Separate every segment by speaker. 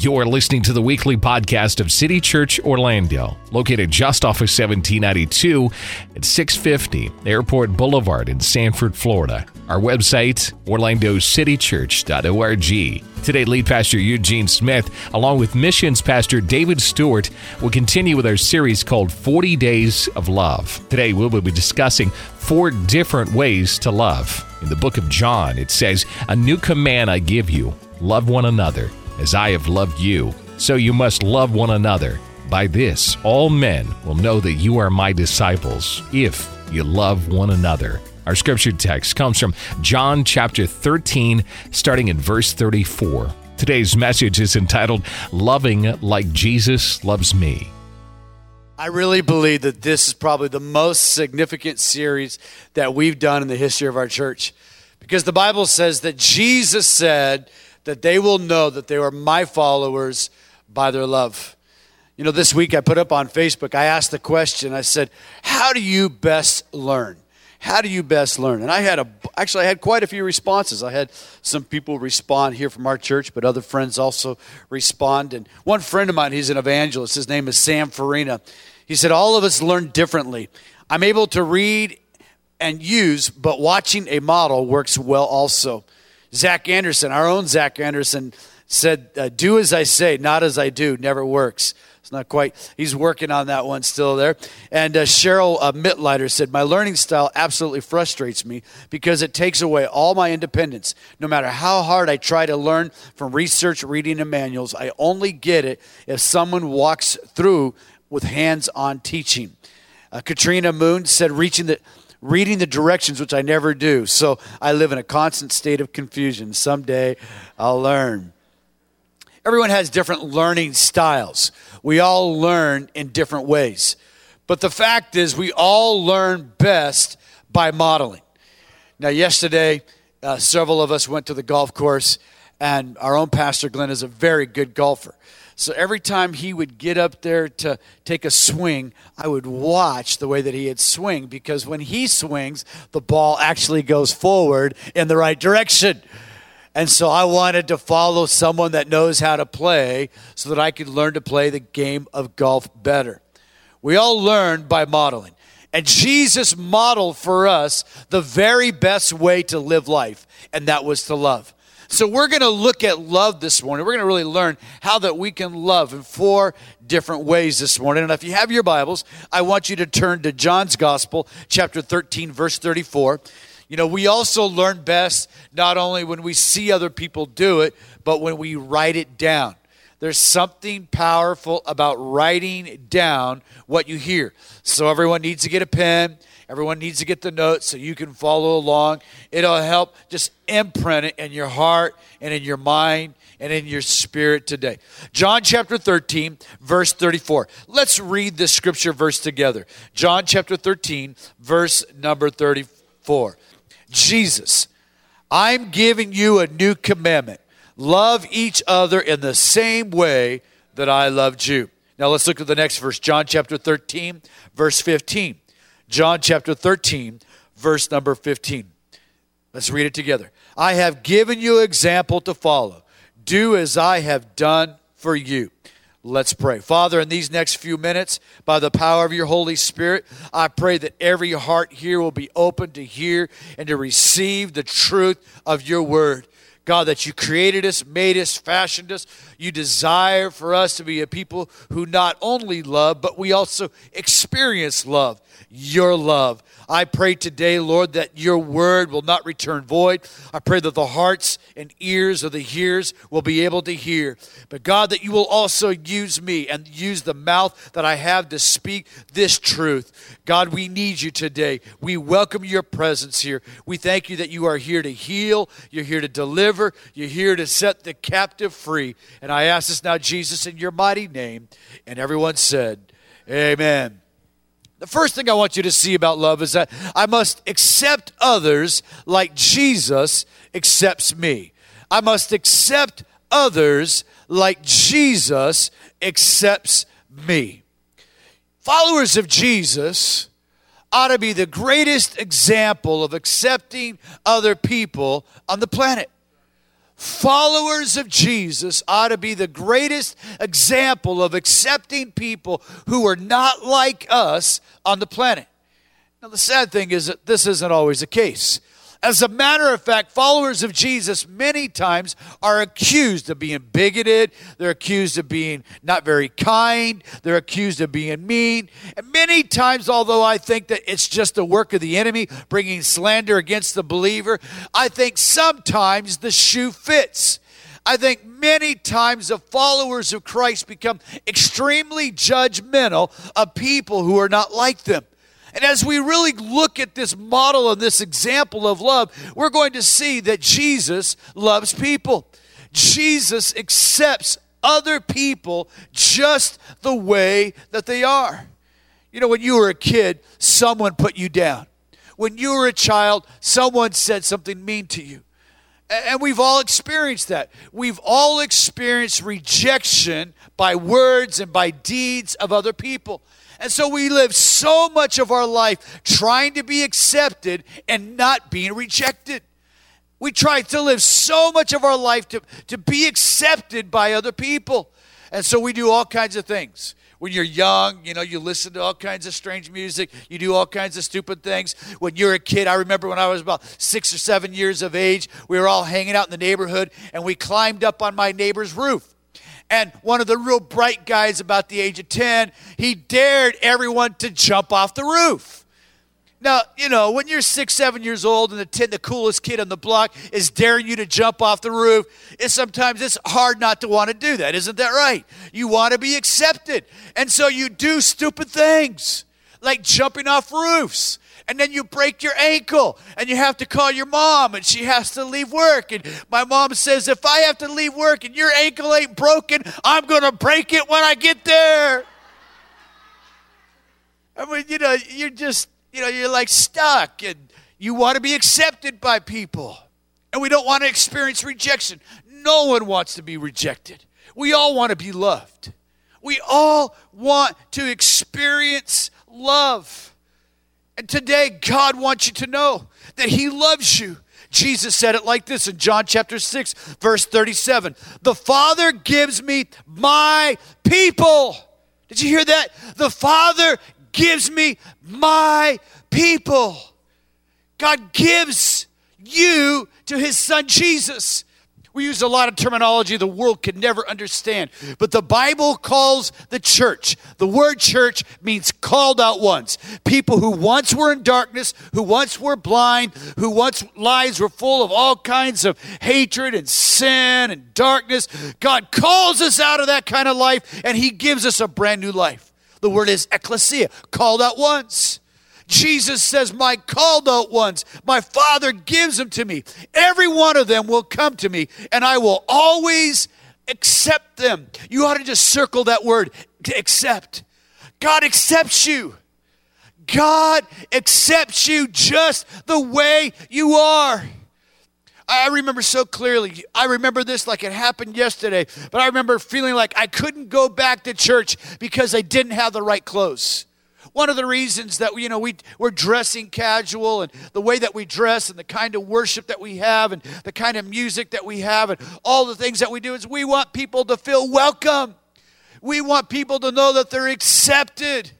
Speaker 1: You're listening to the weekly podcast of City Church Orlando, located just off of 1792 at 650 Airport Boulevard in Sanford, Florida. Our website, orlandocitychurch.org. Today, lead pastor Eugene Smith, along with missions pastor David Stewart, will continue with our series called 40 Days of Love. Today, we will be discussing four different ways to love. In the book of John, it says, A new command I give you love one another as I have loved you, so you must love one another. By this, all men will know that you are my disciples, if you love one another. Our scripture text comes from John chapter 13, starting in verse 34. Today's message is entitled Loving Like Jesus Loves Me.
Speaker 2: I really believe that this is probably the most significant series that we've done in the history of our church. Because the Bible says that Jesus said, that they will know that they are my followers by their love. You know, this week I put up on Facebook, I asked the question, I said, How do you best learn? How do you best learn? And I had a, actually, I had quite a few responses. I had some people respond here from our church, but other friends also respond. And one friend of mine, he's an evangelist, his name is Sam Farina. He said, All of us learn differently. I'm able to read and use, but watching a model works well also. Zach Anderson, our own Zach Anderson, said, uh, Do as I say, not as I do, never works. It's not quite, he's working on that one still there. And uh, Cheryl uh, said, My learning style absolutely frustrates me because it takes away all my independence. No matter how hard I try to learn from research, reading, and manuals, I only get it if someone walks through with hands on teaching. Uh, Katrina Moon said, reaching the reading the directions, which I never do. So I live in a constant state of confusion. Someday I'll learn. Everyone has different learning styles. We all learn in different ways. But the fact is, we all learn best by modeling. Now, yesterday, uh, several of us went to the golf course, and our own pastor, Glenn, is a very good golfer. So every time he would get up there to take a swing, I would watch the way that he would swing because when he swings, the ball actually goes forward in the right direction. And so I wanted to follow someone that knows how to play so that I could learn to play the game of golf better. We all learn by modeling. And Jesus modeled for us the very best way to live life, and that was to love. So we're going to look at love this morning. We're going to really learn how that we can love in four different ways this morning. And if you have your Bibles, I want you to turn to John's Gospel, chapter 13, verse 34. You know, we also learn best not only when we see other people do it, but when we write it down. There's something powerful about writing down what you hear. So everyone needs to get a pen Everyone needs to get the notes so you can follow along. It'll help just imprint it in your heart and in your mind and in your spirit today. John chapter 13, verse 34. Let's read this scripture verse together. John chapter 13, verse number 34. Jesus, I'm giving you a new commandment. Love each other in the same way that I loved you. Now let's look at the next verse, John chapter 13, verse 15. John chapter 13, verse number 15. Let's read it together. I have given you example to follow. Do as I have done for you. Let's pray. Father, in these next few minutes, by the power of your Holy Spirit, I pray that every heart here will be open to hear and to receive the truth of your word. God, that you created us, made us, fashioned us. You desire for us to be a people who not only love, but we also experience love your love. I pray today, Lord, that your word will not return void. I pray that the hearts and ears of the hearers will be able to hear. But God, that you will also use me and use the mouth that I have to speak this truth. God, we need you today. We welcome your presence here. We thank you that you are here to heal, you're here to deliver, you're here to set the captive free. And I ask this now, Jesus, in your mighty name. And everyone said, Amen. The first thing I want you to see about love is that I must accept others like Jesus accepts me. I must accept others like Jesus accepts me. Followers of Jesus ought to be the greatest example of accepting other people on the planet. Followers of Jesus ought to be the greatest example of accepting people who are not like us on the planet. Now, the sad thing is that this isn't always the case. As a matter of fact, followers of Jesus many times are accused of being bigoted. They're accused of being not very kind. They're accused of being mean. And many times, although I think that it's just the work of the enemy bringing slander against the believer, I think sometimes the shoe fits. I think many times the followers of Christ become extremely judgmental of people who are not like them. And as we really look at this model and this example of love, we're going to see that Jesus loves people. Jesus accepts other people just the way that they are. You know, when you were a kid, someone put you down. When you were a child, someone said something mean to you. And we've all experienced that. We've all experienced rejection by words and by deeds of other people. And so we live so much of our life trying to be accepted and not being rejected. We try to live so much of our life to, to be accepted by other people. And so we do all kinds of things. When you're young, you know, you listen to all kinds of strange music, you do all kinds of stupid things. When you're a kid, I remember when I was about six or seven years of age, we were all hanging out in the neighborhood and we climbed up on my neighbor's roof. And one of the real bright guys, about the age of 10, he dared everyone to jump off the roof. Now, you know, when you're six, seven years old and the, 10, the coolest kid on the block is daring you to jump off the roof, it's sometimes it's hard not to want to do that. Isn't that right? You want to be accepted. And so you do stupid things like jumping off roofs and then you break your ankle and you have to call your mom and she has to leave work. And my mom says, If I have to leave work and your ankle ain't broken, I'm going to break it when I get there. I mean, you know, you're just, you know, you're like stuck and you want to be accepted by people. And we don't want to experience rejection. No one wants to be rejected. We all want to be loved. We all want to experience love. And today, God wants you to know that He loves you. Jesus said it like this in John chapter 6, verse 37 The Father gives me my people. Did you hear that? The Father gives me my people. God gives you to His Son Jesus. We use a lot of terminology the world could never understand. But the Bible calls the church. The word church means called out ones. People who once were in darkness, who once were blind, who once lives were full of all kinds of hatred and sin and darkness. God calls us out of that kind of life and He gives us a brand new life. The word is ecclesia, called out once. Jesus says, My called out ones, my Father gives them to me. Every one of them will come to me, and I will always accept them. You ought to just circle that word accept. God accepts you. God accepts you just the way you are. I remember so clearly. I remember this like it happened yesterday, but I remember feeling like I couldn't go back to church because I didn't have the right clothes. One of the reasons that you know we we're dressing casual and the way that we dress and the kind of worship that we have and the kind of music that we have and all the things that we do is we want people to feel welcome. We want people to know that they're accepted.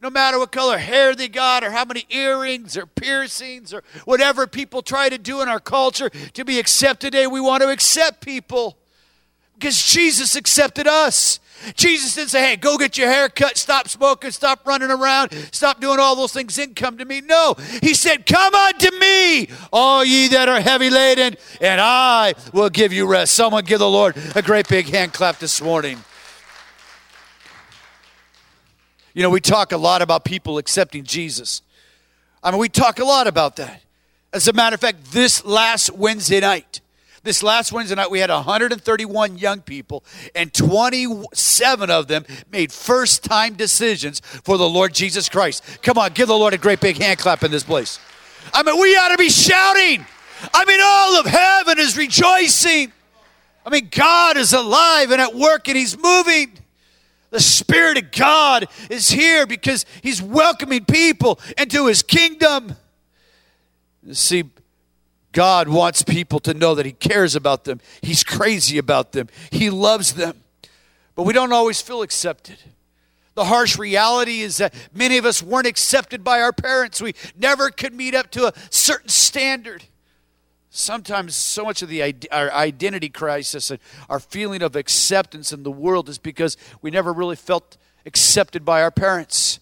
Speaker 2: No matter what color hair they got, or how many earrings, or piercings, or whatever people try to do in our culture to be accepted today, we want to accept people because Jesus accepted us. Jesus didn't say, hey, go get your hair cut, stop smoking, stop running around, stop doing all those things, then come to me. No, he said, come unto me, all ye that are heavy laden, and I will give you rest. Someone give the Lord a great big hand clap this morning. You know, we talk a lot about people accepting Jesus. I mean, we talk a lot about that. As a matter of fact, this last Wednesday night, this last Wednesday night, we had 131 young people, and 27 of them made first time decisions for the Lord Jesus Christ. Come on, give the Lord a great big hand clap in this place. I mean, we ought to be shouting. I mean, all of heaven is rejoicing. I mean, God is alive and at work, and He's moving. The Spirit of God is here because He's welcoming people into His kingdom. See, God wants people to know that He cares about them, He's crazy about them, He loves them. But we don't always feel accepted. The harsh reality is that many of us weren't accepted by our parents. We never could meet up to a certain standard. Sometimes, so much of the our identity crisis and our feeling of acceptance in the world is because we never really felt accepted by our parents.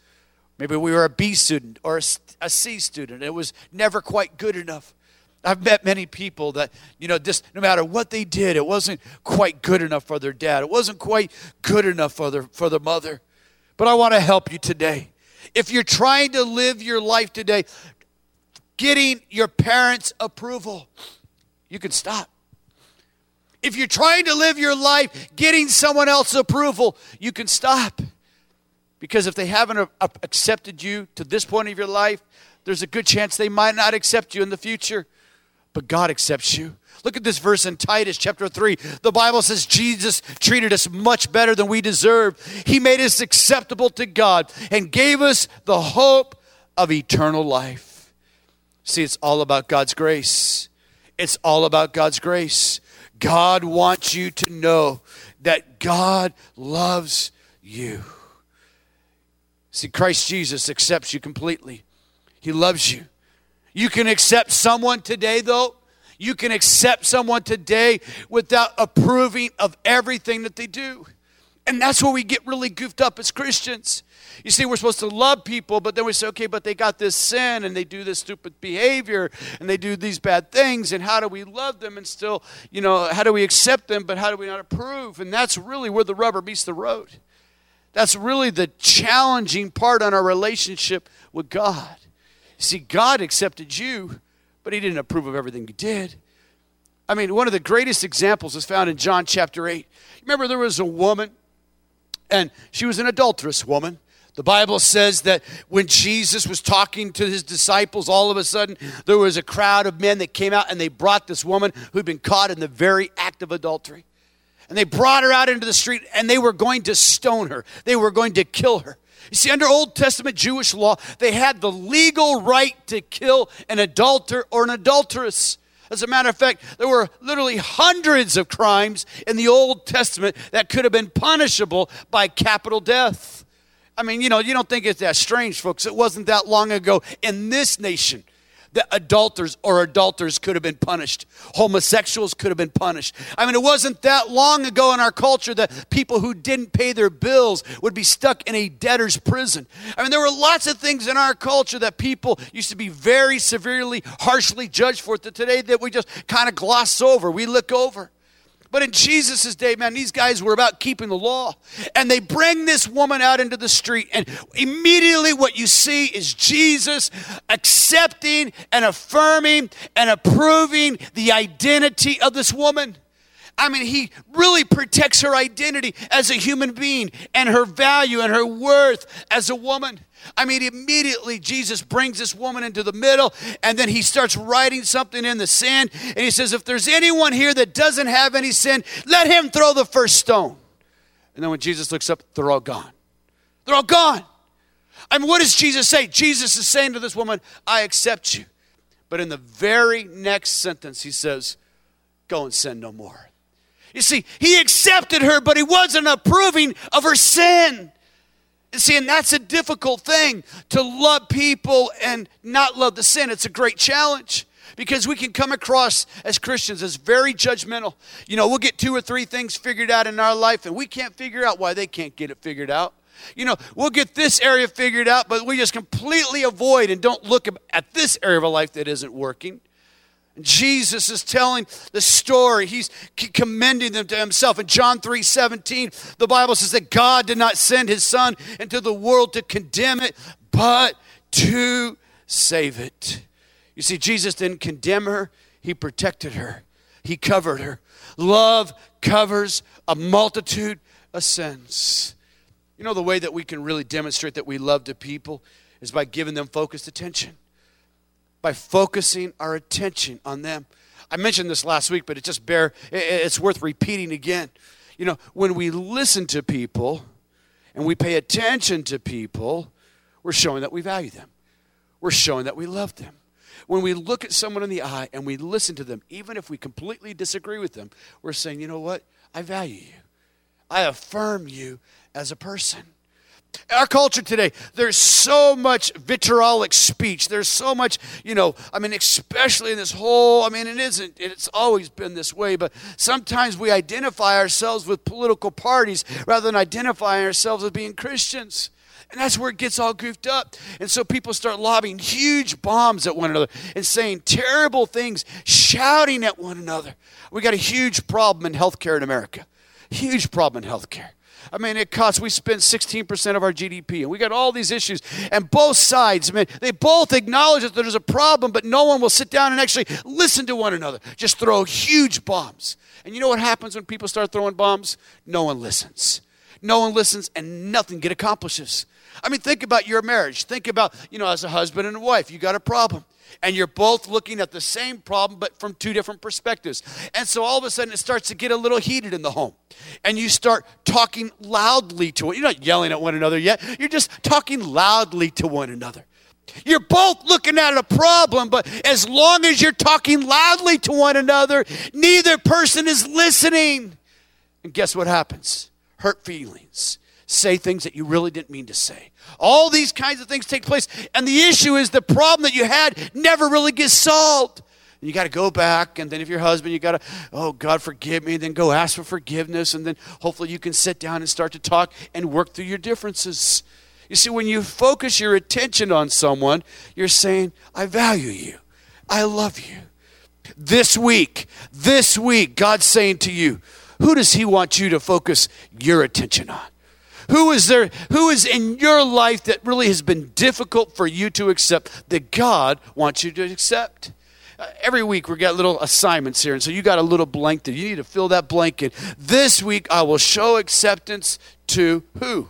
Speaker 2: Maybe we were a B student or a C student. It was never quite good enough. I've met many people that, you know, just no matter what they did, it wasn't quite good enough for their dad. It wasn't quite good enough for their, for their mother. But I want to help you today. If you're trying to live your life today, getting your parents' approval, you can stop. If you're trying to live your life getting someone else's approval, you can stop. Because if they haven't accepted you to this point of your life, there's a good chance they might not accept you in the future. But God accepts you. Look at this verse in Titus chapter 3. The Bible says Jesus treated us much better than we deserved. He made us acceptable to God and gave us the hope of eternal life. See, it's all about God's grace. It's all about God's grace. God wants you to know that God loves you. See, Christ Jesus accepts you completely, He loves you. You can accept someone today, though. You can accept someone today without approving of everything that they do. And that's where we get really goofed up as Christians. You see, we're supposed to love people, but then we say, okay, but they got this sin and they do this stupid behavior and they do these bad things. And how do we love them and still, you know, how do we accept them, but how do we not approve? And that's really where the rubber meets the road. That's really the challenging part on our relationship with God. See, God accepted you, but He didn't approve of everything you did. I mean, one of the greatest examples is found in John chapter 8. Remember, there was a woman, and she was an adulterous woman. The Bible says that when Jesus was talking to his disciples, all of a sudden there was a crowd of men that came out and they brought this woman who'd been caught in the very act of adultery. And they brought her out into the street and they were going to stone her, they were going to kill her. You see, under Old Testament Jewish law, they had the legal right to kill an adulterer or an adulteress. As a matter of fact, there were literally hundreds of crimes in the Old Testament that could have been punishable by capital death. I mean, you know, you don't think it's that strange, folks. It wasn't that long ago in this nation that adulterers or adulterers could have been punished. Homosexuals could have been punished. I mean, it wasn't that long ago in our culture that people who didn't pay their bills would be stuck in a debtor's prison. I mean, there were lots of things in our culture that people used to be very severely, harshly judged for that today that we just kind of gloss over, we look over. But in Jesus' day, man, these guys were about keeping the law. And they bring this woman out into the street, and immediately what you see is Jesus accepting and affirming and approving the identity of this woman. I mean, he really protects her identity as a human being and her value and her worth as a woman. I mean, immediately Jesus brings this woman into the middle and then he starts writing something in the sand. And he says, If there's anyone here that doesn't have any sin, let him throw the first stone. And then when Jesus looks up, they're all gone. They're all gone. I mean, what does Jesus say? Jesus is saying to this woman, I accept you. But in the very next sentence, he says, Go and sin no more. You see, he accepted her, but he wasn't approving of her sin. See, and that's a difficult thing to love people and not love the sin. It's a great challenge because we can come across as Christians as very judgmental. You know, we'll get two or three things figured out in our life and we can't figure out why they can't get it figured out. You know, we'll get this area figured out, but we just completely avoid and don't look at this area of our life that isn't working. Jesus is telling the story. He's commending them to himself. In John 3 17, the Bible says that God did not send his son into the world to condemn it, but to save it. You see, Jesus didn't condemn her, he protected her, he covered her. Love covers a multitude of sins. You know, the way that we can really demonstrate that we love to people is by giving them focused attention by focusing our attention on them. I mentioned this last week, but it just bear it's worth repeating again. You know, when we listen to people and we pay attention to people, we're showing that we value them. We're showing that we love them. when we look at someone in the eye and we listen to them, even if we completely disagree with them, we're saying, you know what? I value you. I affirm you as a person. Our culture today, there's so much vitriolic speech. There's so much, you know, I mean, especially in this whole, I mean, it isn't, it's always been this way, but sometimes we identify ourselves with political parties rather than identifying ourselves as being Christians. And that's where it gets all goofed up. And so people start lobbing huge bombs at one another and saying terrible things, shouting at one another. We got a huge problem in healthcare in America. Huge problem in healthcare. I mean, it costs, we spend 16% of our GDP, and we got all these issues. And both sides, I mean, they both acknowledge that there's a problem, but no one will sit down and actually listen to one another. Just throw huge bombs. And you know what happens when people start throwing bombs? No one listens. No one listens, and nothing get accomplishes. I mean, think about your marriage. Think about, you know, as a husband and a wife, you got a problem and you're both looking at the same problem but from two different perspectives. And so all of a sudden it starts to get a little heated in the home. And you start talking loudly to it. You're not yelling at one another yet, you're just talking loudly to one another. You're both looking at a problem, but as long as you're talking loudly to one another, neither person is listening. And guess what happens? Hurt feelings say things that you really didn't mean to say. All these kinds of things take place. And the issue is the problem that you had never really gets solved. You got to go back, and then if your husband, you got to, oh, God, forgive me, and then go ask for forgiveness, and then hopefully you can sit down and start to talk and work through your differences. You see, when you focus your attention on someone, you're saying, I value you, I love you. This week, this week, God's saying to you, who does He want you to focus your attention on? Who is there, who is in your life that really has been difficult for you to accept that God wants you to accept? Uh, every week we got little assignments here, and so you got a little blank that you need to fill that blank in. This week I will show acceptance to who?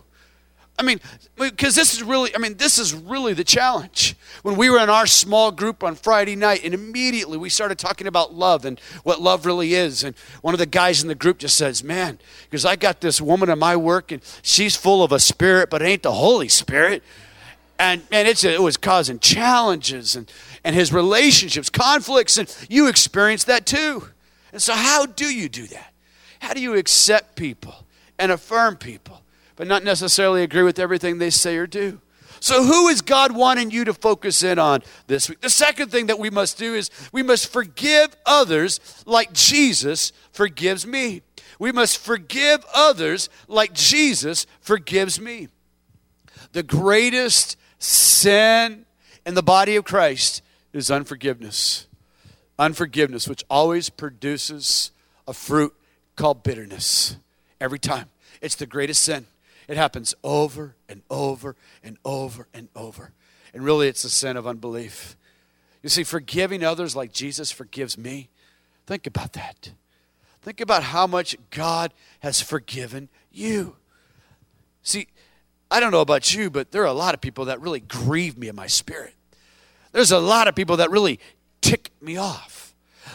Speaker 2: I mean, because this is really, I mean, this is really the challenge. When we were in our small group on Friday night, and immediately we started talking about love and what love really is. And one of the guys in the group just says, Man, because I got this woman in my work, and she's full of a spirit, but it ain't the Holy Spirit. And, and it's, it was causing challenges and, and his relationships, conflicts, and you experienced that too. And so, how do you do that? How do you accept people and affirm people? But not necessarily agree with everything they say or do. So, who is God wanting you to focus in on this week? The second thing that we must do is we must forgive others like Jesus forgives me. We must forgive others like Jesus forgives me. The greatest sin in the body of Christ is unforgiveness. Unforgiveness, which always produces a fruit called bitterness every time. It's the greatest sin. It happens over and over and over and over. And really, it's a sin of unbelief. You see, forgiving others like Jesus forgives me, think about that. Think about how much God has forgiven you. See, I don't know about you, but there are a lot of people that really grieve me in my spirit. There's a lot of people that really tick me off.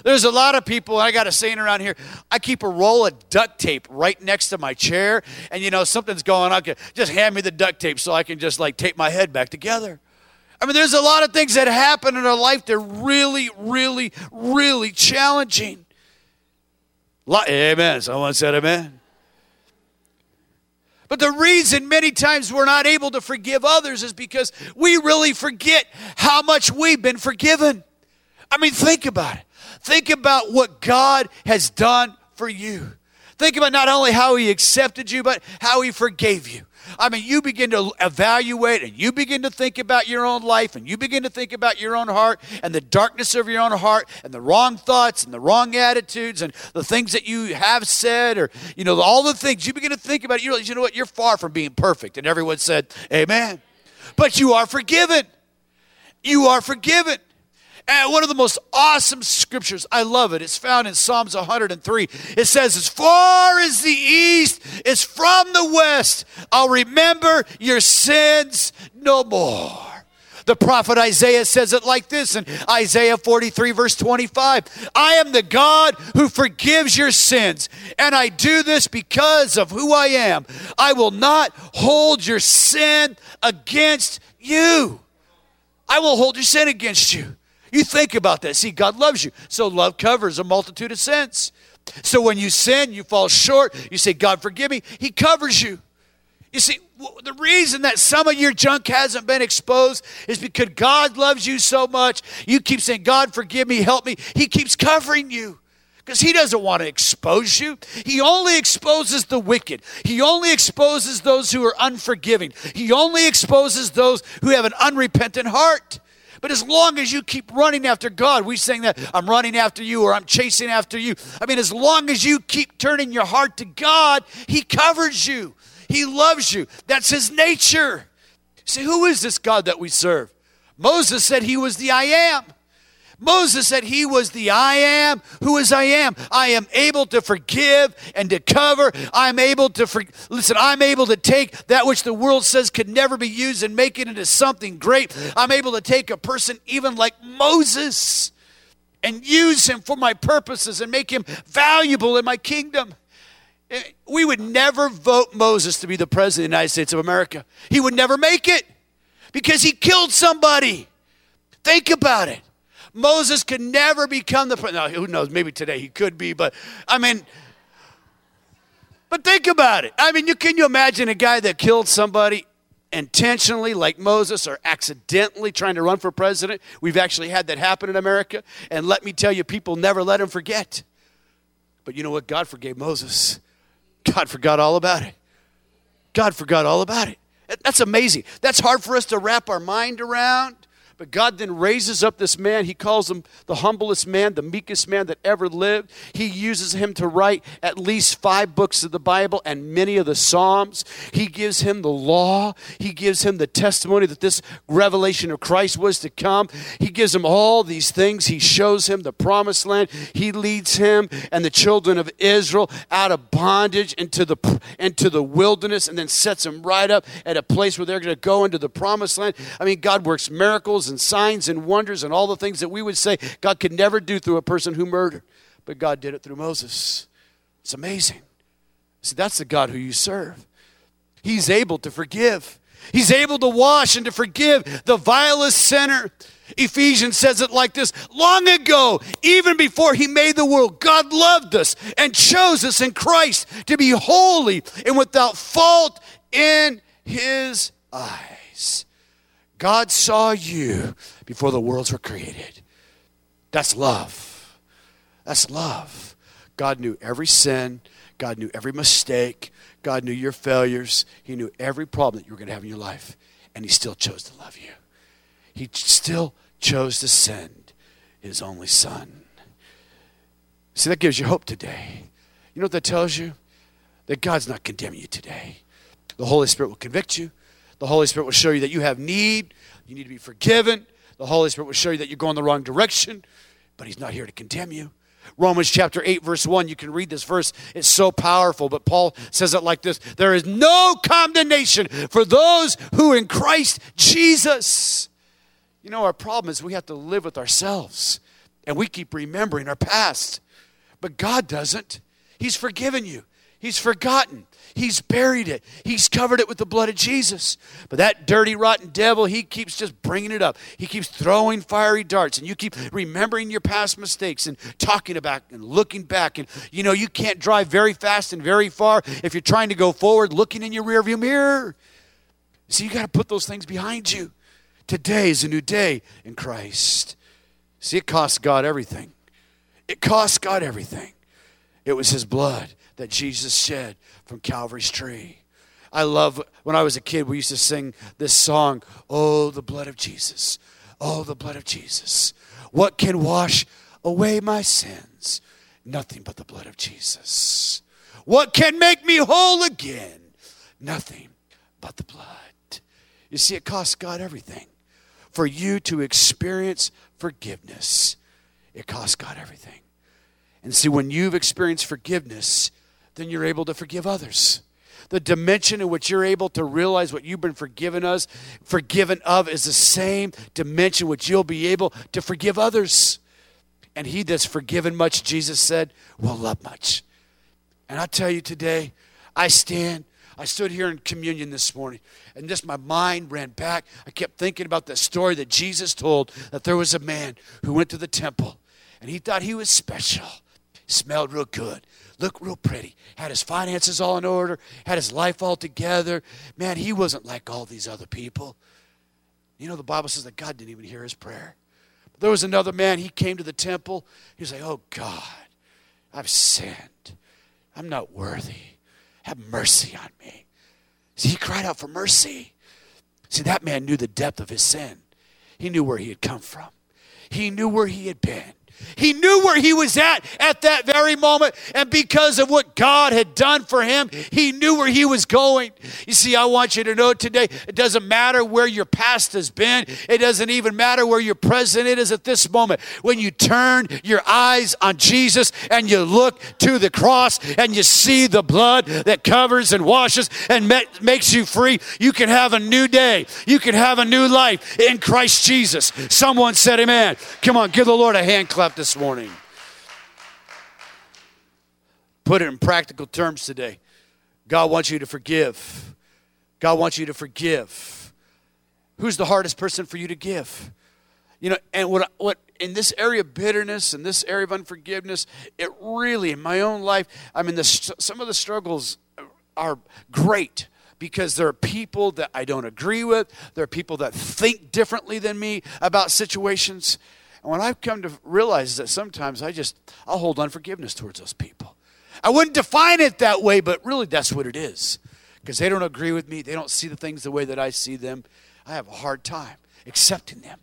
Speaker 2: There's a lot of people, I got a saying around here, I keep a roll of duct tape right next to my chair, and you know, something's going on, just hand me the duct tape so I can just like tape my head back together. I mean, there's a lot of things that happen in our life that are really, really, really challenging. Amen. Someone said amen. But the reason many times we're not able to forgive others is because we really forget how much we've been forgiven. I mean, think about it. Think about what God has done for you. Think about not only how He accepted you, but how He forgave you. I mean, you begin to evaluate and you begin to think about your own life and you begin to think about your own heart and the darkness of your own heart and the wrong thoughts and the wrong attitudes and the things that you have said or, you know, all the things. You begin to think about it. You realize, you know what? You're far from being perfect. And everyone said, Amen. But you are forgiven. You are forgiven. And one of the most awesome scriptures, I love it. It's found in Psalms 103. It says, As far as the east is from the west, I'll remember your sins no more. The prophet Isaiah says it like this in Isaiah 43, verse 25 I am the God who forgives your sins, and I do this because of who I am. I will not hold your sin against you. I will hold your sin against you. You think about that. See, God loves you. So love covers a multitude of sins. So when you sin, you fall short, you say, God, forgive me. He covers you. You see, the reason that some of your junk hasn't been exposed is because God loves you so much. You keep saying, God, forgive me, help me. He keeps covering you because he doesn't want to expose you. He only exposes the wicked. He only exposes those who are unforgiving. He only exposes those who have an unrepentant heart. But as long as you keep running after God, we sing that I'm running after you or I'm chasing after you. I mean, as long as you keep turning your heart to God, He covers you. He loves you. That's His nature. See, who is this God that we serve? Moses said He was the I am. Moses said he was the I am. Who is I am? I am able to forgive and to cover. I'm able to for, listen, I'm able to take that which the world says could never be used and make it into something great. I'm able to take a person even like Moses and use him for my purposes and make him valuable in my kingdom. Eh, we would never vote Moses to be the president of the United States of America. He would never make it because he killed somebody. Think about it. Moses could never become the president. Who knows? Maybe today he could be, but I mean, but think about it. I mean, you can you imagine a guy that killed somebody intentionally, like Moses, or accidentally trying to run for president? We've actually had that happen in America, and let me tell you, people never let him forget. But you know what? God forgave Moses. God forgot all about it. God forgot all about it. That's amazing. That's hard for us to wrap our mind around. But God then raises up this man. He calls him the humblest man, the meekest man that ever lived. He uses him to write at least five books of the Bible and many of the Psalms. He gives him the law. He gives him the testimony that this revelation of Christ was to come. He gives him all these things. He shows him the promised land. He leads him and the children of Israel out of bondage into the, into the wilderness and then sets them right up at a place where they're going to go into the promised land. I mean, God works miracles and signs and wonders and all the things that we would say God could never do through a person who murdered. But God did it through Moses. It's amazing. See, that's the God who you serve. He's able to forgive. He's able to wash and to forgive the vilest sinner. Ephesians says it like this Long ago, even before he made the world, God loved us and chose us in Christ to be holy and without fault in his eyes. God saw you before the worlds were created. That's love. That's love. God knew every sin. God knew every mistake. God knew your failures. He knew every problem that you were going to have in your life. And He still chose to love you. He still chose to send His only Son. See, that gives you hope today. You know what that tells you? That God's not condemning you today. The Holy Spirit will convict you. The Holy Spirit will show you that you have need, you need to be forgiven. The Holy Spirit will show you that you're going the wrong direction, but He's not here to condemn you. Romans chapter 8, verse 1, you can read this verse. It's so powerful, but Paul says it like this There is no condemnation for those who in Christ Jesus. You know, our problem is we have to live with ourselves, and we keep remembering our past. But God doesn't. He's forgiven you, He's forgotten. He's buried it. He's covered it with the blood of Jesus. But that dirty, rotten devil, he keeps just bringing it up. He keeps throwing fiery darts, and you keep remembering your past mistakes and talking about and looking back. And you know, you can't drive very fast and very far if you're trying to go forward looking in your rearview mirror. So you got to put those things behind you. Today is a new day in Christ. See, it costs God everything. It costs God everything. It was His blood that Jesus shed from Calvary's tree. I love when I was a kid, we used to sing this song, Oh, the blood of Jesus. Oh, the blood of Jesus. What can wash away my sins? Nothing but the blood of Jesus. What can make me whole again? Nothing but the blood. You see, it costs God everything. For you to experience forgiveness, it costs God everything. And see, when you've experienced forgiveness, then you're able to forgive others. The dimension in which you're able to realize what you've been forgiven us, forgiven of, is the same dimension which you'll be able to forgive others. And he that's forgiven much, Jesus said, will love much. And I tell you today, I stand I stood here in communion this morning, and just my mind ran back. I kept thinking about the story that Jesus told that there was a man who went to the temple, and he thought he was special. Smelled real good, looked real pretty, had his finances all in order, had his life all together. Man, he wasn't like all these other people. You know, the Bible says that God didn't even hear his prayer. But there was another man, he came to the temple. He was like, Oh God, I've sinned. I'm not worthy. Have mercy on me. See, he cried out for mercy. See, that man knew the depth of his sin. He knew where he had come from, he knew where he had been. He knew where he was at at that very moment. And because of what God had done for him, he knew where he was going. You see, I want you to know today it doesn't matter where your past has been, it doesn't even matter where your present is at this moment. When you turn your eyes on Jesus and you look to the cross and you see the blood that covers and washes and makes you free, you can have a new day. You can have a new life in Christ Jesus. Someone said, Amen. Come on, give the Lord a hand clap this morning. Put it in practical terms today. God wants you to forgive. God wants you to forgive. Who's the hardest person for you to give? You know, and what what in this area of bitterness and this area of unforgiveness, it really in my own life, I mean, the, some of the struggles are great because there are people that I don't agree with. There are people that think differently than me about situations. And what I've come to realize is that sometimes I just, I'll hold unforgiveness towards those people. I wouldn't define it that way, but really that's what it is. Because they don't agree with me, they don't see the things the way that I see them. I have a hard time accepting them.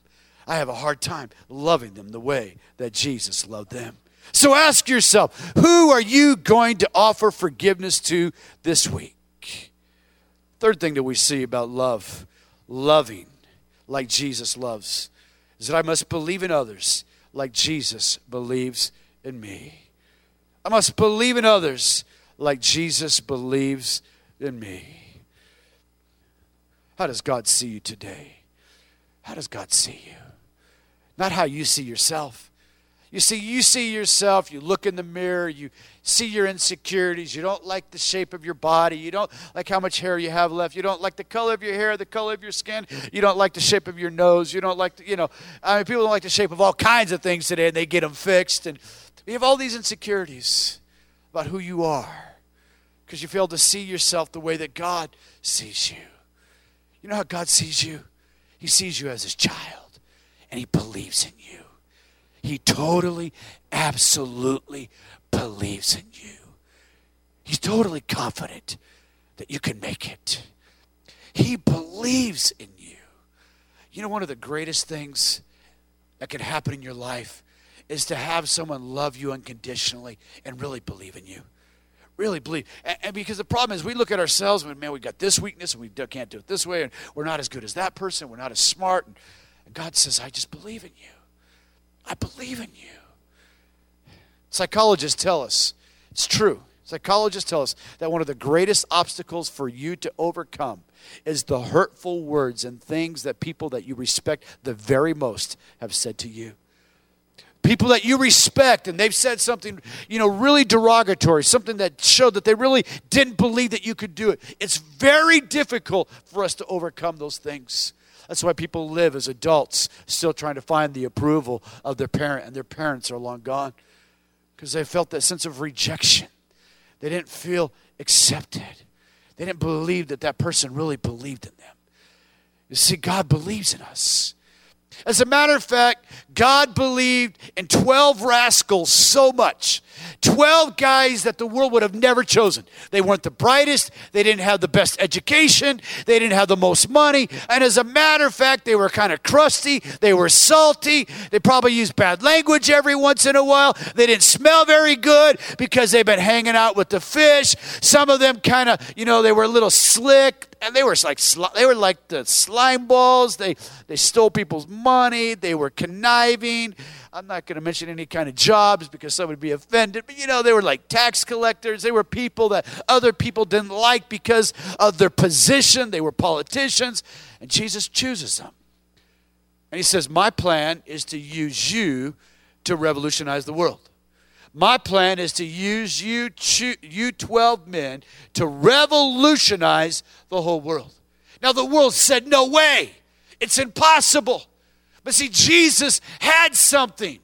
Speaker 2: I have a hard time loving them the way that Jesus loved them. So ask yourself, who are you going to offer forgiveness to this week? Third thing that we see about love loving like Jesus loves is that I must believe in others like Jesus believes in me. I must believe in others like Jesus believes in me. How does God see you today? How does God see you? Not how you see yourself. You see, you see yourself, you look in the mirror, you see your insecurities, you don't like the shape of your body, you don't like how much hair you have left, you don't like the color of your hair, the color of your skin, you don't like the shape of your nose, you don't like, the, you know, I mean, people don't like the shape of all kinds of things today and they get them fixed. And you have all these insecurities about who you are because you fail to see yourself the way that God sees you. You know how God sees you? He sees you as his child and he believes in you. He totally, absolutely believes in you. He's totally confident that you can make it. He believes in you. You know, one of the greatest things that can happen in your life is to have someone love you unconditionally and really believe in you. Really believe. And, and because the problem is, we look at ourselves and, man, we got this weakness and we can't do it this way, and we're not as good as that person, we're not as smart. And God says, I just believe in you. I believe in you. Psychologists tell us, it's true. Psychologists tell us that one of the greatest obstacles for you to overcome is the hurtful words and things that people that you respect the very most have said to you. People that you respect and they've said something, you know, really derogatory, something that showed that they really didn't believe that you could do it. It's very difficult for us to overcome those things. That's why people live as adults still trying to find the approval of their parent, and their parents are long gone because they felt that sense of rejection. They didn't feel accepted. They didn't believe that that person really believed in them. You see, God believes in us. As a matter of fact, God believed in 12 rascals so much. 12 guys that the world would have never chosen. They weren't the brightest, they didn't have the best education, they didn't have the most money, and as a matter of fact, they were kind of crusty, they were salty, they probably used bad language every once in a while, they didn't smell very good because they've been hanging out with the fish. Some of them kind of, you know, they were a little slick, and they were like they were like the slime balls. They they stole people's money. They were conniving. I'm not going to mention any kind of jobs because someone would be offended. But you know, they were like tax collectors. They were people that other people didn't like because of their position. They were politicians, and Jesus chooses them. And he says, "My plan is to use you to revolutionize the world." My plan is to use you, you 12 men to revolutionize the whole world. Now, the world said, No way, it's impossible. But see, Jesus had something.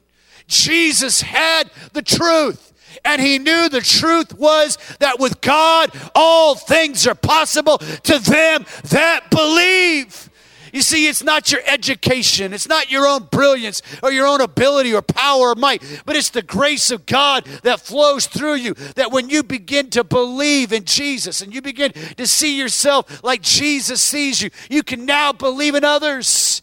Speaker 2: Jesus had the truth. And he knew the truth was that with God, all things are possible to them that believe. You see, it's not your education, it's not your own brilliance or your own ability or power or might, but it's the grace of God that flows through you. That when you begin to believe in Jesus and you begin to see yourself like Jesus sees you, you can now believe in others.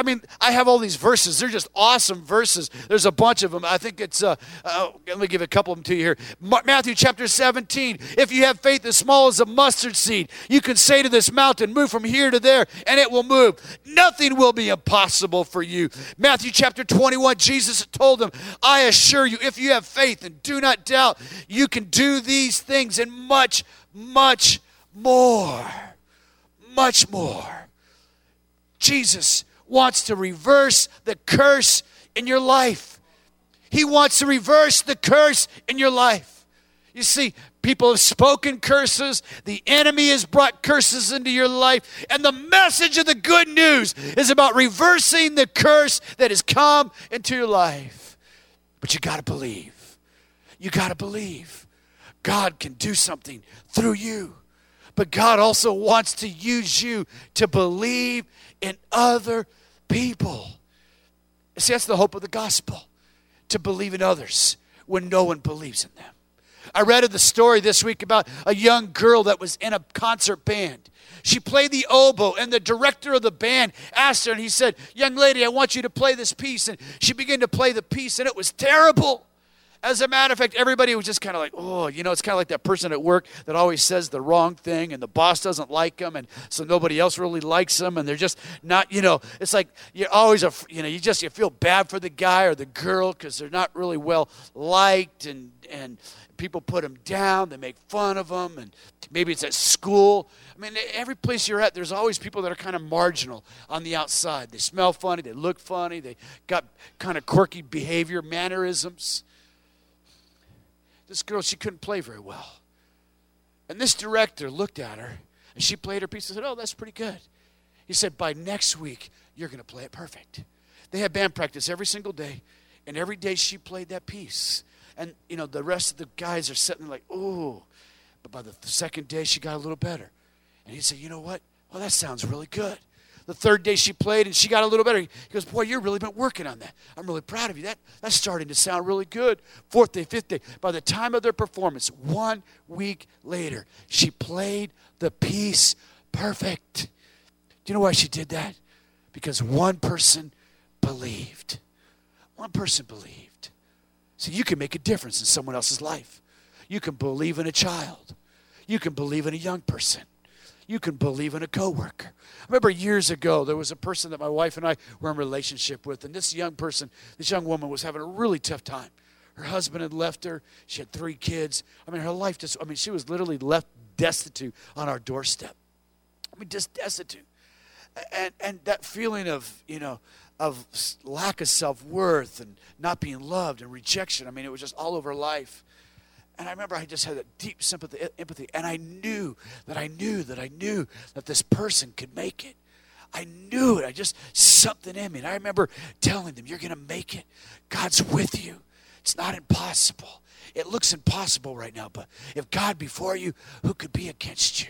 Speaker 2: I mean, I have all these verses. They're just awesome verses. There's a bunch of them. I think it's, uh, uh, let me give a couple of them to you here. Matthew chapter 17. If you have faith as small as a mustard seed, you can say to this mountain, move from here to there, and it will move. Nothing will be impossible for you. Matthew chapter 21, Jesus told them, I assure you, if you have faith and do not doubt, you can do these things and much, much more. Much more. Jesus wants to reverse the curse in your life. He wants to reverse the curse in your life. You see, people have spoken curses, the enemy has brought curses into your life, and the message of the good news is about reversing the curse that has come into your life. But you got to believe. You got to believe. God can do something through you. But God also wants to use you to believe in other people. See, that's the hope of the gospel to believe in others when no one believes in them. I read of the story this week about a young girl that was in a concert band. She played the oboe, and the director of the band asked her, and he said, Young lady, I want you to play this piece. And she began to play the piece, and it was terrible. As a matter of fact, everybody was just kind of like, oh, you know, it's kind of like that person at work that always says the wrong thing and the boss doesn't like them and so nobody else really likes them and they're just not, you know, it's like you're always, a, you know, you just, you feel bad for the guy or the girl because they're not really well liked and, and people put them down, they make fun of them and maybe it's at school. I mean, every place you're at, there's always people that are kind of marginal on the outside. They smell funny, they look funny, they got kind of quirky behavior, mannerisms. This girl, she couldn't play very well. And this director looked at her and she played her piece and said, Oh, that's pretty good. He said, By next week, you're going to play it perfect. They had band practice every single day, and every day she played that piece. And, you know, the rest of the guys are sitting like, Oh. But by the second day, she got a little better. And he said, You know what? Well, that sounds really good. The third day she played and she got a little better. He goes, Boy, you've really been working on that. I'm really proud of you. That, that's starting to sound really good. Fourth day, fifth day. By the time of their performance, one week later, she played the piece perfect. Do you know why she did that? Because one person believed. One person believed. See, you can make a difference in someone else's life. You can believe in a child. You can believe in a young person you can believe in a coworker. I remember years ago, there was a person that my wife and I were in relationship with, and this young person, this young woman was having a really tough time. Her husband had left her. She had three kids. I mean, her life just, I mean, she was literally left destitute on our doorstep. I mean, just destitute. And, and that feeling of, you know, of lack of self worth and not being loved and rejection, I mean, it was just all over life. And I remember I just had a deep sympathy, empathy, and I knew that I knew that I knew that this person could make it. I knew it. I just something in me. And I remember telling them, You're going to make it. God's with you. It's not impossible. It looks impossible right now, but if God before you, who could be against you?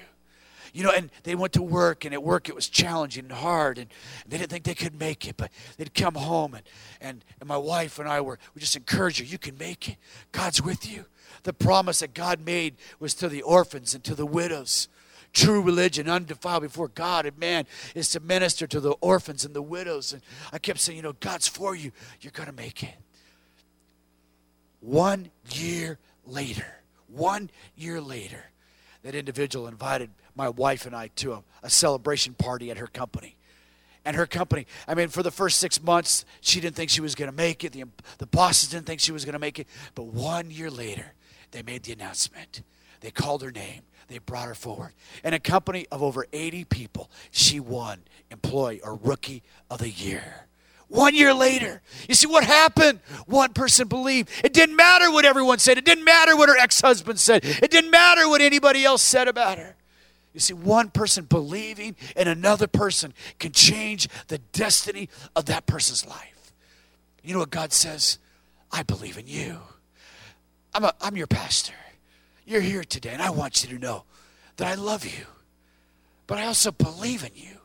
Speaker 2: You know, and they went to work, and at work it was challenging and hard, and they didn't think they could make it, but they'd come home, and, and, and my wife and I were, we just encouraged her, you can make it. God's with you the promise that God made was to the orphans and to the widows. True religion, undefiled before God and man, is to minister to the orphans and the widows. And I kept saying, you know, God's for you. You're going to make it. One year later, one year later, that individual invited my wife and I to a, a celebration party at her company and her company. I mean, for the first six months, she didn't think she was going to make it. The, the bosses didn't think she was going to make it. But one year later, they made the announcement. They called her name. They brought her forward. In a company of over 80 people, she won Employee or Rookie of the Year. One year later, you see what happened? One person believed. It didn't matter what everyone said. It didn't matter what her ex husband said. It didn't matter what anybody else said about her. You see, one person believing in another person can change the destiny of that person's life. You know what God says? I believe in you. I'm, a, I'm your pastor. You're here today, and I want you to know that I love you, but I also believe in you.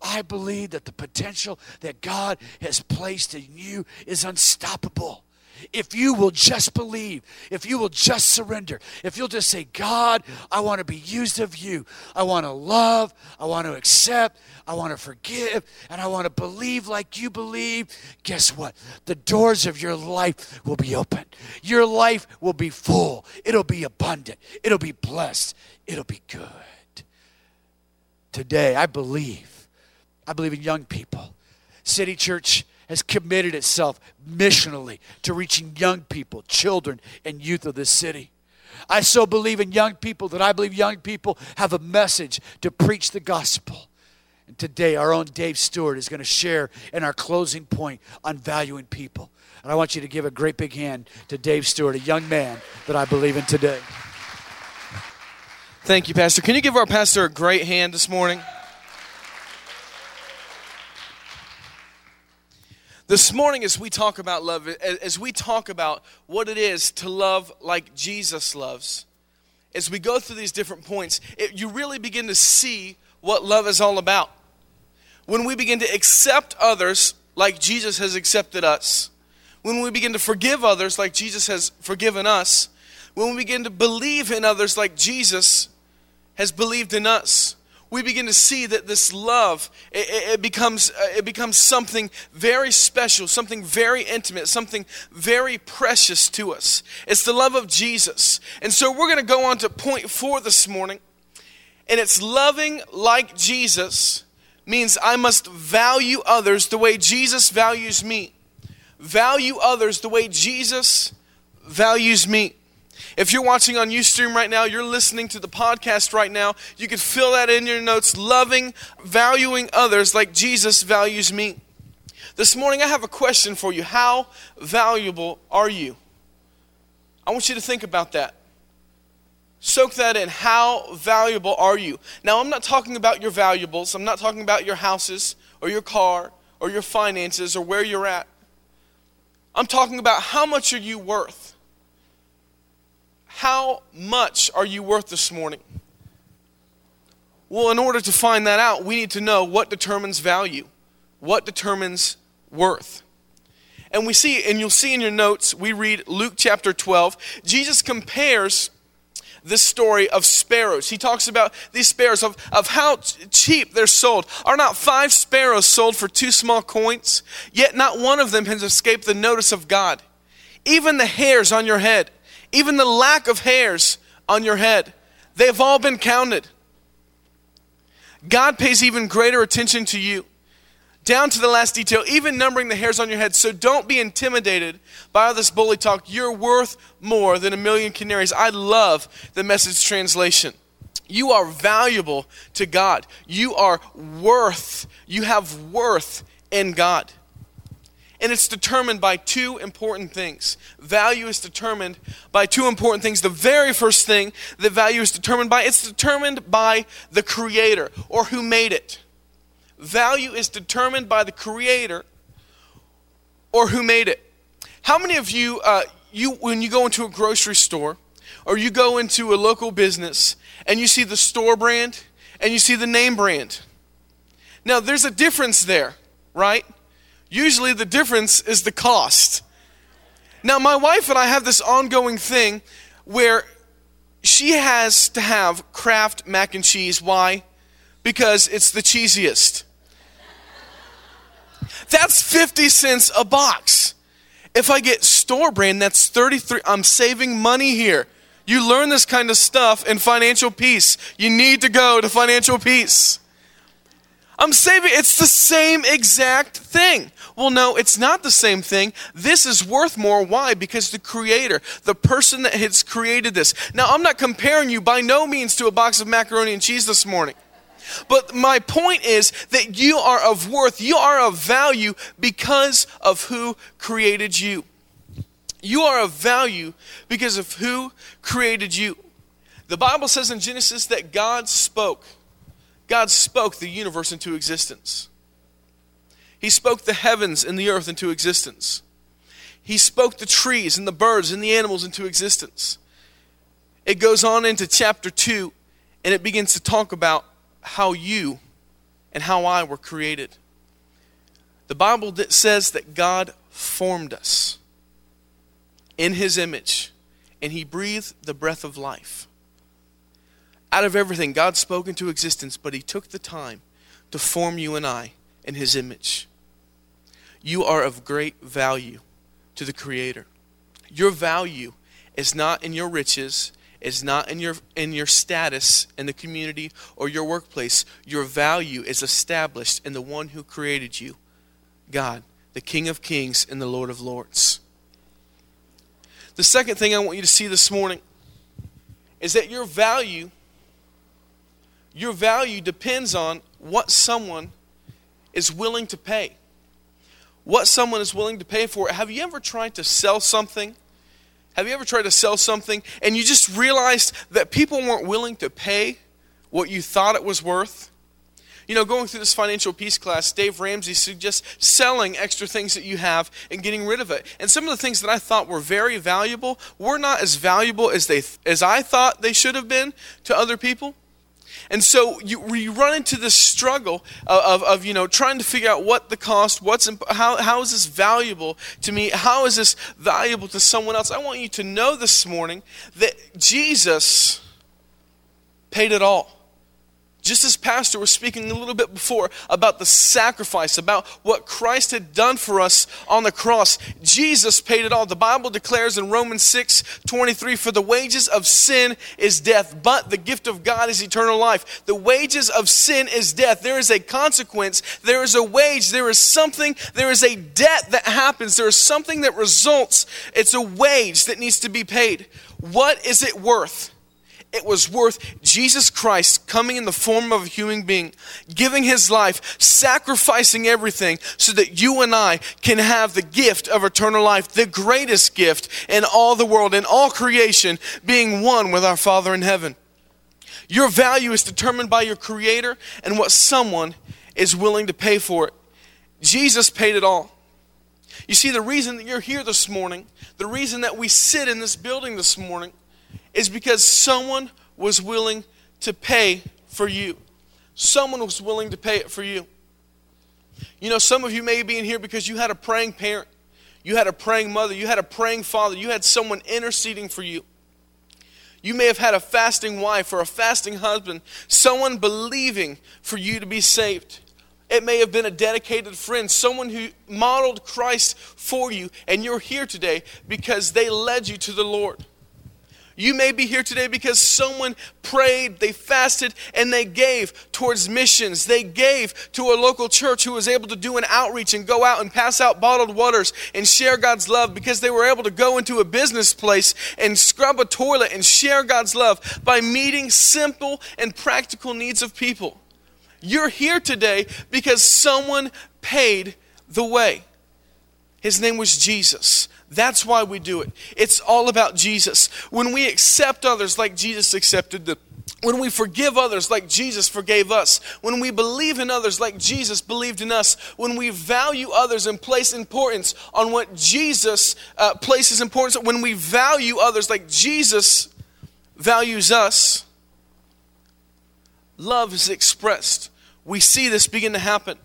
Speaker 2: I believe that the potential that God has placed in you is unstoppable. If you will just believe, if you will just surrender, if you'll just say, God, I want to be used of you. I want to love, I want to accept, I want to forgive, and I want to believe like you believe. Guess what? The doors of your life will be open. Your life will be full. It'll be abundant. It'll be blessed. It'll be good. Today, I believe I believe in young people. City Church has committed itself missionally to reaching young people, children, and youth of this city. I so believe in young people that I believe young people have a message to preach the gospel. And today, our own Dave Stewart is going to share in our closing point on valuing people. And I want you to give a great big hand to Dave Stewart, a young man that I believe in today.
Speaker 3: Thank you, Pastor. Can you give our pastor a great hand this morning? This morning, as we talk about love, as we talk about what it is to love like Jesus loves, as we go through these different points, it, you really begin to see what love is all about. When we begin to accept others like Jesus has accepted us, when we begin to forgive others like Jesus has forgiven us, when we begin to believe in others like Jesus has believed in us, we begin to see that this love it, it, becomes uh, it becomes something very special something very intimate something very precious to us. It's the love of jesus. And so we're going to go on to point four this morning. And it's loving like jesus means i must value others the way jesus values me. Value others the way jesus values me if you're watching on Ustream right now, you're listening to the podcast right now, you could fill that in your notes loving, valuing others like Jesus values me. This morning, I have a question for you. How valuable are you? I want you to think about that. Soak that in. How valuable are you? Now, I'm not talking about your valuables. I'm not talking about your houses or your car or your finances or where you're at. I'm talking about how much are you worth? How much are you worth this morning? Well, in order to find that out, we need to know what determines value, what determines worth. And we see, and you'll see in your notes, we read Luke chapter 12. Jesus compares this story of sparrows. He talks about these sparrows, of, of how cheap they're sold. Are not five sparrows sold for two small coins? Yet not one of them has escaped the notice of God. Even the hairs on your head even the lack of hairs on your head, they've all been counted. God pays even greater attention to you, down to the last detail, even numbering the hairs on your head. So don't be intimidated by all this bully talk. You're worth more than a million canaries. I love the message translation. You are valuable to God. You are worth, you have worth in God. And it's determined by two important things. Value is determined by two important things. The very first thing that value is determined by, it's determined by the creator or who made it. Value is determined by the creator or who made it. How many of you, uh, you when you go into a grocery store or you go into a local business and you see the store brand and you see the name brand? Now, there's a difference there, right? Usually the difference is the cost. Now, my wife and I have this ongoing thing where she has to have Kraft mac and cheese. Why? Because it's the cheesiest. That's 50 cents a box. If I get store brand, that's 33. I'm saving money here. You learn this kind of stuff in financial peace. You need to go to financial peace. I'm saving, it's the same exact thing. Well, no, it's not the same thing. This is worth more. Why? Because the creator, the person that has created this. Now, I'm not comparing you by no means to a box of macaroni and cheese this morning. But my point is that you are of worth, you are of value because of who created you. You are of value because of who created you. The Bible says in Genesis that God spoke. God spoke the universe into existence. He spoke the heavens and the earth into existence. He spoke the trees and the birds and the animals into existence. It goes on into chapter 2 and it begins to talk about how you and how I were created. The Bible says that God formed us in his image and he breathed the breath of life. Out of everything, God spoke into existence, but he took the time to form you and I in his image. You are of great value to the Creator. Your value is not in your riches, is not in your in your status in the community or your workplace. Your value is established in the one who created you, God, the King of Kings and the Lord of Lords. The second thing I want you to see this morning is that your value your value depends on what someone is willing to pay. What someone is willing to pay for. Have you ever tried to sell something? Have you ever tried to sell something and you just realized that people weren't willing to pay what you thought it was worth? You know, going through this financial peace class, Dave Ramsey suggests selling extra things that you have and getting rid of it. And some of the things that I thought were very valuable were not as valuable as they as I thought they should have been to other people. And so you, you run into this struggle of, of, of, you know, trying to figure out what the cost, what's, how, how is this valuable to me? How is this valuable to someone else? I want you to know this morning that Jesus paid it all. Just as Pastor was speaking a little bit before about the sacrifice, about what Christ had done for us on the cross, Jesus paid it all. The Bible declares in Romans 6 23, For the wages of sin is death, but the gift of God is eternal life. The wages of sin is death. There is a consequence, there is a wage, there is something, there is a debt that happens, there is something that results. It's a wage that needs to be paid. What is it worth? It was worth Jesus Christ coming in the form of a human being, giving his life, sacrificing everything so that you and I can have the gift of eternal life, the greatest gift in all the world, in all creation, being one with our Father in heaven. Your value is determined by your Creator and what someone is willing to pay for it. Jesus paid it all. You see, the reason that you're here this morning, the reason that we sit in this building this morning, is because someone was willing to pay for you. Someone was willing to pay it for you. You know, some of you may be in here because you had a praying parent, you had a praying mother, you had a praying father, you had someone interceding for you. You may have had a fasting wife or a fasting husband, someone believing for you to be saved. It may have been a dedicated friend, someone who modeled Christ for you, and you're here today because they led you to the Lord. You may be here today because someone prayed, they fasted, and they gave towards missions. They gave to a local church who was able to do an outreach and go out and pass out bottled waters and share God's love because they were able to go into a business place and scrub a toilet and share God's love by meeting simple and practical needs of people. You're here today because someone paid the way. His name was Jesus. That's why we do it. It's all about Jesus. When we accept others like Jesus accepted them, when we forgive others like Jesus forgave us, when we believe in others like Jesus believed in us, when we value others and place importance on what Jesus uh, places importance when we value others like Jesus values us, love is expressed. We see this begin to happen.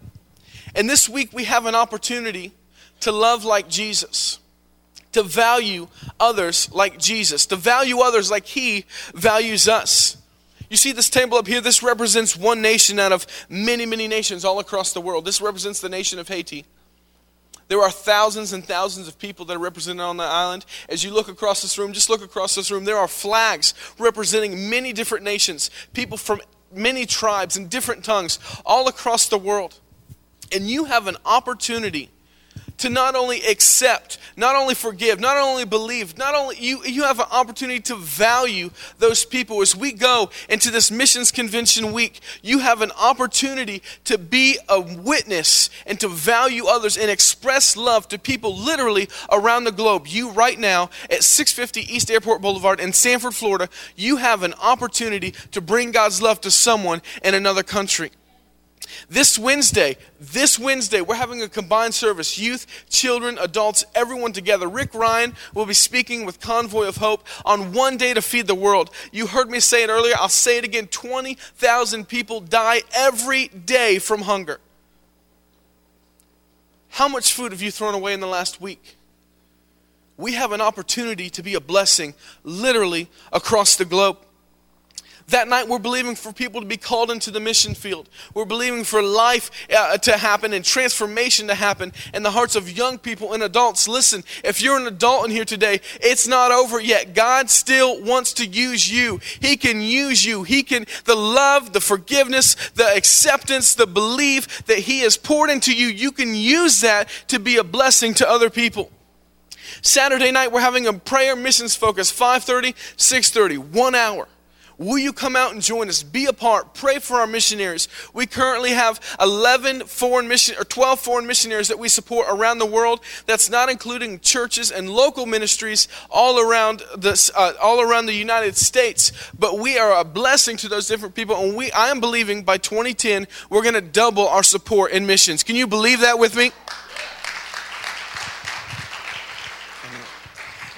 Speaker 3: And this week we have an opportunity to love like Jesus to value others like Jesus, to value others like He values us. You see this table up here? This represents one nation out of many, many nations all across the world. This represents the nation of Haiti. There are thousands and thousands of people that are represented on the island. As you look across this room, just look across this room, there are flags representing many different nations, people from many tribes and different tongues all across the world. And you have an opportunity to not only accept, not only forgive, not only believe, not only you, you have an opportunity to value those people. As we go into this missions convention week, you have an opportunity to be a witness and to value others and express love to people literally around the globe. You, right now, at 650 East Airport Boulevard in Sanford, Florida, you have an opportunity to bring God's love to someone in another country. This Wednesday, this Wednesday, we're having a combined service youth, children, adults, everyone together. Rick Ryan will be speaking with Convoy of Hope on one day to feed the world. You heard me say it earlier, I'll say it again 20,000 people die every day from hunger. How much food have you thrown away in the last week? We have an opportunity to be a blessing literally across the globe. That night, we're believing for people to be called into the mission field. We're believing for life uh, to happen and transformation to happen in the hearts of young people and adults. Listen, if you're an adult in here today, it's not over yet. God still wants to use you. He can use you. He can, the love, the forgiveness, the acceptance, the belief that He has poured into you, you can use that to be a blessing to other people. Saturday night, we're having a prayer missions focus, 5.30, 6.30, one hour. Will you come out and join us? Be a part. Pray for our missionaries. We currently have 11 foreign mission or 12 foreign missionaries that we support around the world. That's not including churches and local ministries all around this, uh, all around the United States. But we are a blessing to those different people, and we I am believing by 2010 we're going to double our support in missions. Can you believe that with me?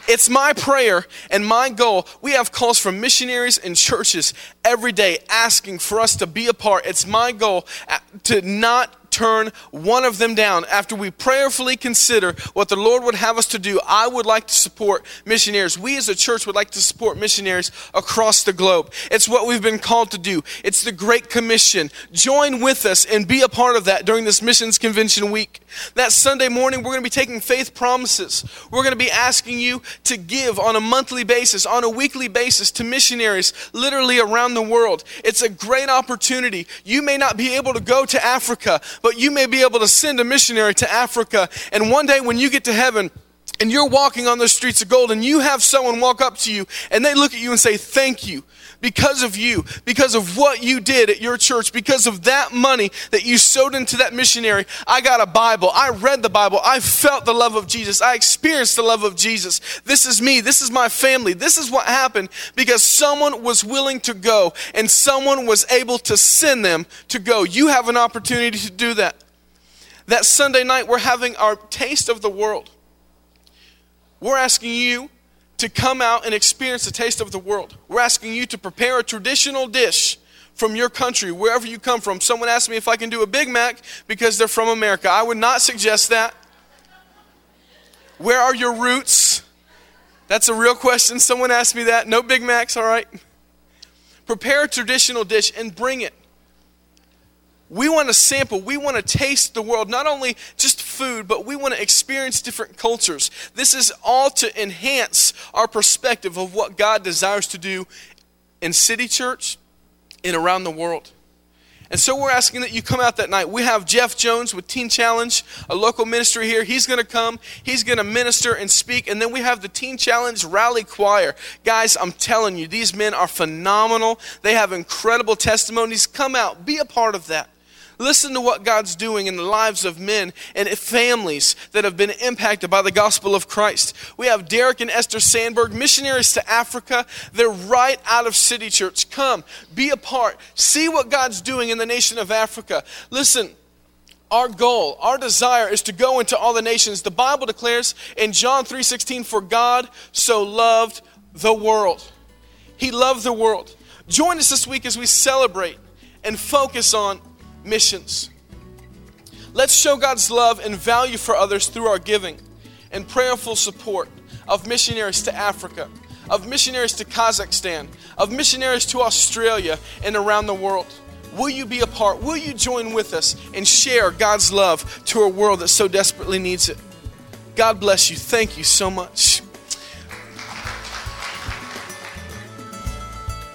Speaker 3: It's my prayer and my goal. We have calls from missionaries and churches every day asking for us to be a part. It's my goal uh, to not turn one of them down. After we prayerfully consider what the Lord would have us to do, I would like to support missionaries. We as a church would like to support missionaries across the globe. It's what we've been called to do. It's the Great Commission. Join with us and be a part of that during this Missions Convention week. That Sunday morning, we're going to be taking faith promises. We're going to be asking you to give on a monthly basis, on a weekly basis to missionaries literally around the world. It's a great opportunity. You may not be able to go to Africa, but you may be able to send a missionary to Africa. And one day when you get to heaven, and you're walking on those streets of gold and you have someone walk up to you and they look at you and say thank you because of you because of what you did at your church because of that money that you sowed into that missionary. I got a bible. I read the bible. I felt the love of jesus. I experienced the love of jesus. This is me. This is my family. This is what happened because someone was willing to go and someone was able to send them to go. You have an opportunity to do that. That sunday night we're having our taste of the world we're asking you to come out and experience the taste of the world. We're asking you to prepare a traditional dish from your country, wherever you come from. Someone asked me if I can do a Big Mac because they're from America. I would not suggest that. Where are your roots? That's a real question. Someone asked me that. No Big Macs, all right? Prepare a traditional dish and bring it. We want to sample, we want to taste the world, not only just food, but we want to experience different cultures. This is all to enhance our perspective of what God desires to do in City Church and around the world. And so we're asking that you come out that night. We have Jeff Jones with Teen Challenge, a local ministry here. He's going to come, he's going to minister and speak. And then we have the Teen Challenge Rally Choir. Guys, I'm telling you, these men are phenomenal. They have incredible testimonies. Come out, be a part of that. Listen to what God's doing in the lives of men and families that have been impacted by the gospel of Christ. We have Derek and Esther Sandberg, missionaries to Africa. They're right out of City Church. Come, be a part. See what God's doing in the nation of Africa. Listen, our goal, our desire is to go into all the nations. The Bible declares in John 3:16 for God so loved the world. He loved the world. Join us this week as we celebrate and focus on missions. Let's show God's love and value for others through our giving and prayerful support of missionaries to Africa, of missionaries to Kazakhstan, of missionaries to Australia and around the world. Will you be a part? Will you join with us and share God's love to a world that so desperately needs it? God bless you. Thank you so much.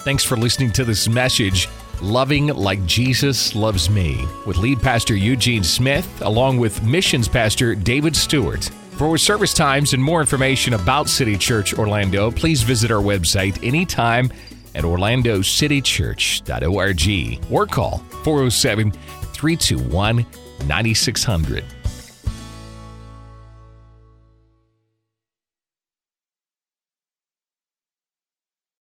Speaker 1: Thanks for listening to this message Loving Like Jesus Loves Me with lead pastor Eugene Smith, along with missions pastor David Stewart. For service times and more information about City Church Orlando, please visit our website anytime at orlandocitychurch.org or call 407 321 9600.